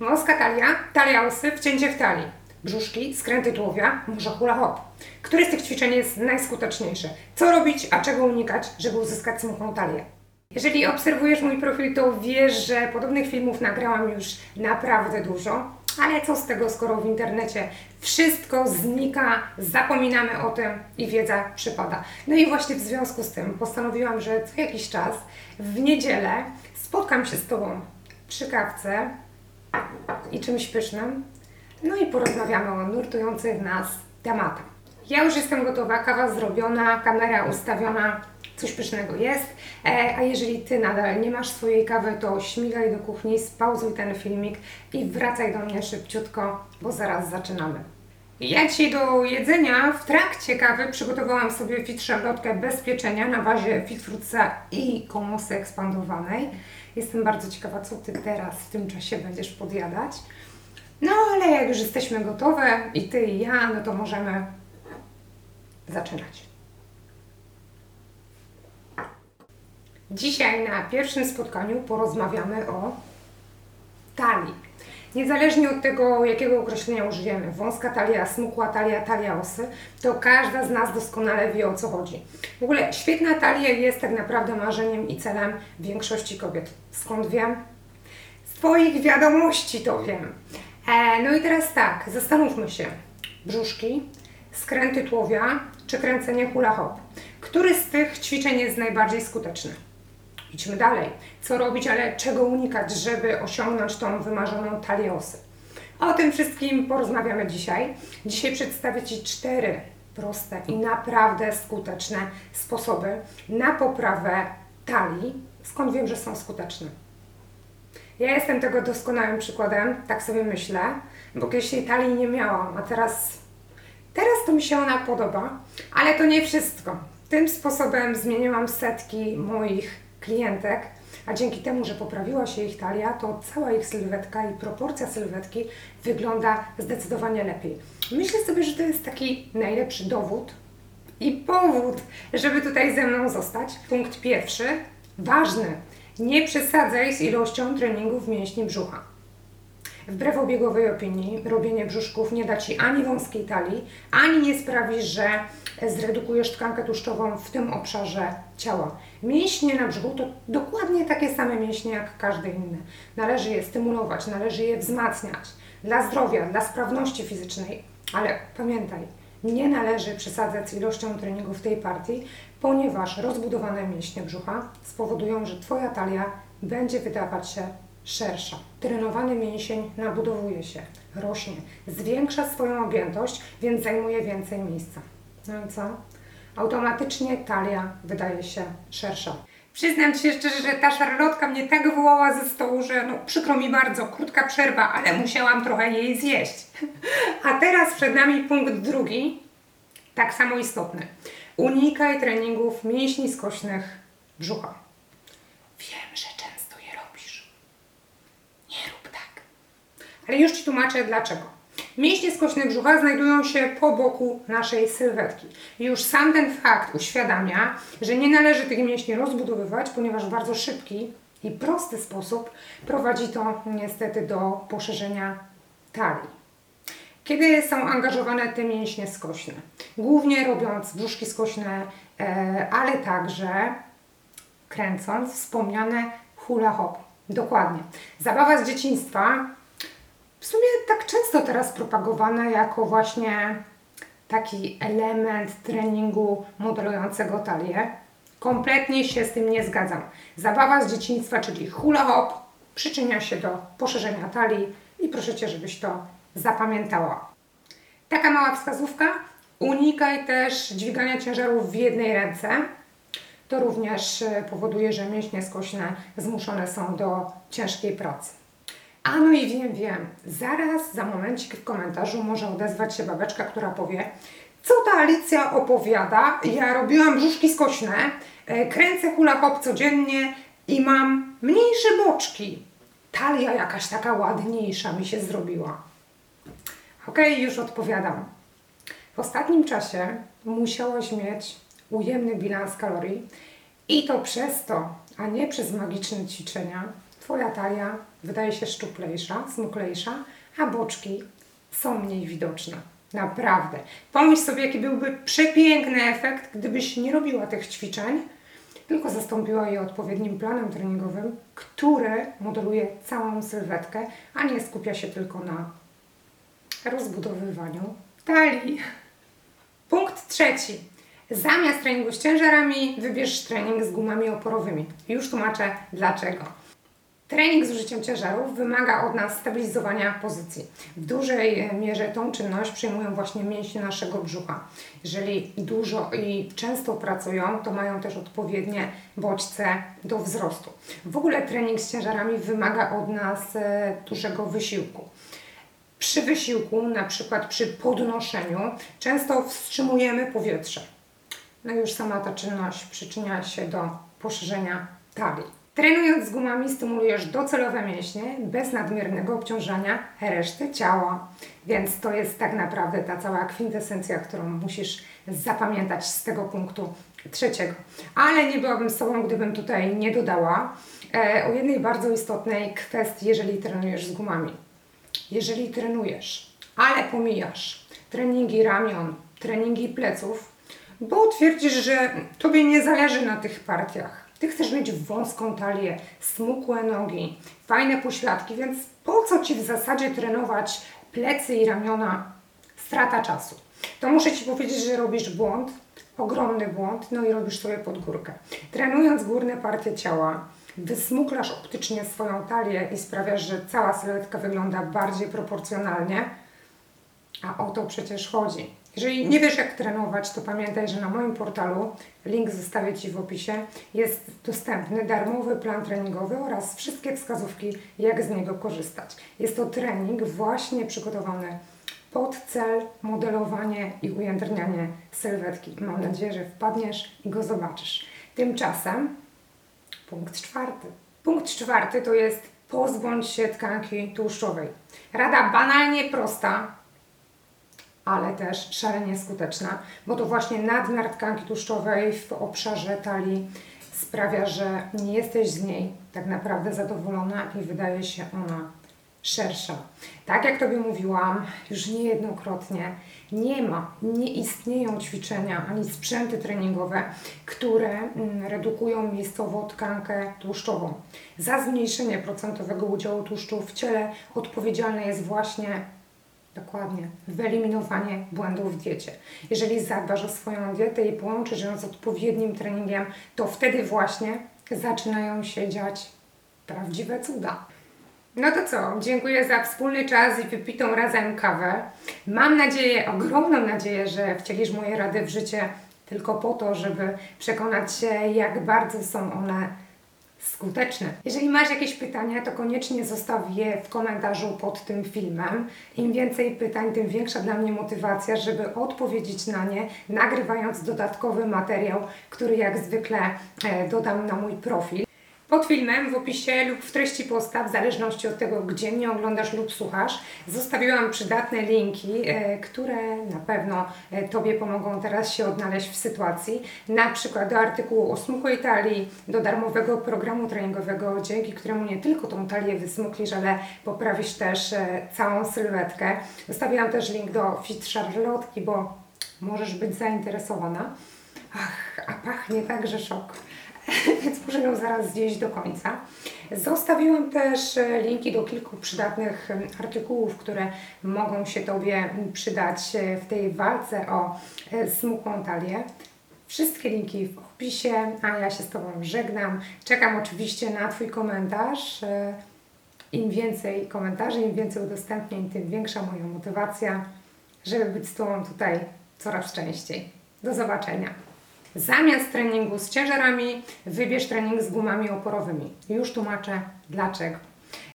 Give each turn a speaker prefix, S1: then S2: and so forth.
S1: Wąska talia, talia osy, wcięcie w talii. Brzuszki, skręty tułowia, może hula hop. Które z tych ćwiczeń jest najskuteczniejsze? Co robić, a czego unikać, żeby uzyskać smukłą talię? Jeżeli obserwujesz mój profil, to wiesz, że podobnych filmów nagrałam już naprawdę dużo. Ale co z tego, skoro w internecie wszystko znika, zapominamy o tym i wiedza przypada. No i właśnie w związku z tym postanowiłam, że co jakiś czas w niedzielę spotkam się z Tobą przy kawce i czymś pysznym, no i porozmawiamy o nurtujących nas tematach. Ja już jestem gotowa, kawa zrobiona, kamera ustawiona, coś pysznego jest. E, a jeżeli Ty nadal nie masz swojej kawy, to śmigaj do kuchni, spauzuj ten filmik i wracaj do mnie szybciutko, bo zaraz zaczynamy. Ja dzisiaj do jedzenia w trakcie kawy przygotowałam sobie fit szarlotkę bez pieczenia na bazie fit i komosy ekspandowanej. Jestem bardzo ciekawa, co Ty teraz w tym czasie będziesz podjadać. No ale jak już jesteśmy gotowe i Ty i ja, no to możemy zaczynać. Dzisiaj na pierwszym spotkaniu porozmawiamy o talii. Niezależnie od tego, jakiego określenia użyjemy, wąska talia, smukła talia, talia osy, to każda z nas doskonale wie o co chodzi. W ogóle świetna talia jest tak naprawdę marzeniem i celem większości kobiet. Skąd wiem? Z Twoich wiadomości to wiem. E, no i teraz tak, zastanówmy się. Brzuszki, skręty tułowia czy kręcenie hula hop. Który z tych ćwiczeń jest najbardziej skuteczny? Idźmy dalej. Co robić, ale czego unikać, żeby osiągnąć tą wymarzoną talię osy? O tym wszystkim porozmawiamy dzisiaj. Dzisiaj przedstawię Ci cztery proste i naprawdę skuteczne sposoby na poprawę talii. Skąd wiem, że są skuteczne? Ja jestem tego doskonałym przykładem, tak sobie myślę, bo kiedyś tej talii nie miałam, a teraz, teraz to mi się ona podoba, ale to nie wszystko. Tym sposobem zmieniłam setki moich klientek, a dzięki temu, że poprawiła się ich talia, to cała ich sylwetka i proporcja sylwetki wygląda zdecydowanie lepiej. Myślę sobie, że to jest taki najlepszy dowód i powód, żeby tutaj ze mną zostać. Punkt pierwszy, ważny. Nie przesadzaj z ilością treningów mięśni brzucha. Wbrew obiegowej opinii, robienie brzuszków nie da Ci ani wąskiej talii, ani nie sprawi, że zredukujesz tkankę tłuszczową w tym obszarze ciała. Mięśnie na brzuchu to dokładnie takie same mięśnie jak każde inne. Należy je stymulować, należy je wzmacniać dla zdrowia, dla sprawności fizycznej, ale pamiętaj, nie należy przesadzać z ilością treningu w tej partii, ponieważ rozbudowane mięśnie brzucha spowodują, że Twoja talia będzie wydawać się szersza. Trenowany mięsień nabudowuje się, rośnie, zwiększa swoją objętość, więc zajmuje więcej miejsca. No i co? Automatycznie talia wydaje się szersza. Przyznam się szczerze, że ta szarlotka mnie tak wołała ze stołu, że no przykro mi bardzo, krótka przerwa, ale musiałam trochę jej zjeść. A teraz przed nami punkt drugi, tak samo istotny. Unikaj treningów mięśni skośnych brzucha. Wiem, że często je robisz. Nie rób tak. Ale już Ci tłumaczę dlaczego. Mięśnie skośne brzucha znajdują się po boku naszej sylwetki. Już sam ten fakt uświadamia, że nie należy tych mięśni rozbudowywać, ponieważ w bardzo szybki i prosty sposób prowadzi to niestety do poszerzenia talii. Kiedy są angażowane te mięśnie skośne? Głównie robiąc brzuszki skośne, e, ale także kręcąc wspomniane hula hop. Dokładnie. Zabawa z dzieciństwa w sumie tak często teraz propagowana jako właśnie taki element treningu modelującego talię. Kompletnie się z tym nie zgadzam. Zabawa z dzieciństwa, czyli hula hop, przyczynia się do poszerzenia talii i proszę Cię, żebyś to zapamiętała. Taka mała wskazówka. Unikaj też dźwigania ciężarów w jednej ręce. To również e, powoduje, że mięśnie skośne zmuszone są do ciężkiej pracy. A no i wiem, wiem, zaraz za momencik w komentarzu może odezwać się babeczka, która powie, co ta Alicja opowiada, ja robiłam brzuszki skośne, e, kręcę hula hop codziennie i mam mniejsze boczki. Talia jakaś taka ładniejsza mi się zrobiła. Okej, okay, już odpowiadam. W ostatnim czasie musiałaś mieć ujemny bilans kalorii i to przez to, a nie przez magiczne ćwiczenia, Twoja talia wydaje się szczuplejsza, smuklejsza, a boczki są mniej widoczne. Naprawdę. Pomyśl sobie, jaki byłby przepiękny efekt, gdybyś nie robiła tych ćwiczeń, tylko zastąpiła je odpowiednim planem treningowym, który modeluje całą sylwetkę, a nie skupia się tylko na rozbudowywaniu talii. Punkt trzeci. Zamiast treningu z ciężarami wybierz trening z gumami oporowymi. Już tłumaczę dlaczego. Trening z użyciem ciężarów wymaga od nas stabilizowania pozycji. W dużej mierze tą czynność przyjmują właśnie mięśnie naszego brzucha. Jeżeli dużo i często pracują, to mają też odpowiednie bodźce do wzrostu. W ogóle trening z ciężarami wymaga od nas e, dużego wysiłku. Przy wysiłku, na przykład przy podnoszeniu, często wstrzymujemy powietrze. No już sama ta czynność przyczynia się do poszerzenia talii. Trenując z gumami stymulujesz docelowe mięśnie bez nadmiernego obciążania reszty ciała. Więc to jest tak naprawdę ta cała kwintesencja, którą musisz zapamiętać z tego punktu trzeciego. Ale nie byłabym z Tobą, gdybym tutaj nie dodała e, o jednej bardzo istotnej kwestii, jeżeli trenujesz z gumami. Jeżeli trenujesz, ale pomijasz treningi ramion, treningi pleców, bo twierdzisz, że Tobie nie zależy na tych partiach. Ty chcesz mieć wąską talię, smukłe nogi, fajne pośladki, więc po co Ci w zasadzie trenować plecy i ramiona? Strata czasu. To muszę Ci powiedzieć, że robisz błąd, ogromny błąd, no i robisz sobie pod górkę. Trenując górne partie ciała, wysmuklasz optycznie swoją talię i sprawiasz, że cała sylwetka wygląda bardziej proporcjonalnie, a o to przecież chodzi. Jeżeli nie wiesz, jak trenować, to pamiętaj, że na moim portalu, link zostawię Ci w opisie, jest dostępny darmowy plan treningowy oraz wszystkie wskazówki, jak z niego korzystać. Jest to trening właśnie przygotowany pod cel modelowanie i ujędrnianie sylwetki. Mam nadzieję, że wpadniesz i go zobaczysz. Tymczasem punkt czwarty. Punkt czwarty to jest pozbądź się tkanki tłuszczowej. Rada banalnie prosta, ale też szalenie skuteczna, bo to właśnie nadmiar tkanki tłuszczowej w obszarze talii sprawia, że nie jesteś z niej tak naprawdę zadowolona i wydaje się ona szersza. Tak jak Tobie mówiłam już niejednokrotnie, nie ma, nie istnieją ćwiczenia ani sprzęty treningowe, które mm, redukują miejscowo tkankę tłuszczową. Za zmniejszenie procentowego udziału tłuszczu w ciele odpowiedzialne jest właśnie Dokładnie. Wyeliminowanie błędów w diecie. Jeżeli zadbasz o swoją dietę i połączysz ją z odpowiednim treningiem, to wtedy właśnie zaczynają się dziać prawdziwe cuda. No to co? Dziękuję za wspólny czas i wypitą razem kawę. Mam nadzieję, ogromną nadzieję, że wcielisz moje rady w życie tylko po to, żeby przekonać się, jak bardzo są one skuteczne. Jeżeli masz jakieś pytania, to koniecznie zostaw je w komentarzu pod tym filmem. Im więcej pytań, tym większa dla mnie motywacja, żeby odpowiedzieć na nie, nagrywając dodatkowy materiał, który jak zwykle e, dodam na mój profil. Pod filmem, w opisie lub w treści posta, w zależności od tego, gdzie mnie oglądasz lub słuchasz, zostawiłam przydatne linki, e, które na pewno e, Tobie pomogą teraz się odnaleźć w sytuacji. Na przykład do artykułu o smukłej talii, do darmowego programu treningowego, dzięki któremu nie tylko tą talię wysmuklisz, ale poprawisz też e, całą sylwetkę. Zostawiłam też link do Fit Charlotki, bo możesz być zainteresowana. Ach, a pachnie tak, że szok. więc muszę ją zaraz zjeść do końca. Zostawiłam też e, linki do kilku przydatnych artykułów, które mogą się Tobie przydać e, w tej walce o e, smukłą talię. Wszystkie linki w opisie, a ja się z Tobą żegnam. Czekam oczywiście na Twój komentarz. Im więcej komentarzy, im więcej udostępnień, tym większa moja motywacja, żeby być z Tobą tutaj coraz częściej. Do zobaczenia. Zamiast treningu z ciężarami, wybierz trening z gumami oporowymi. Już tłumaczę dlaczego.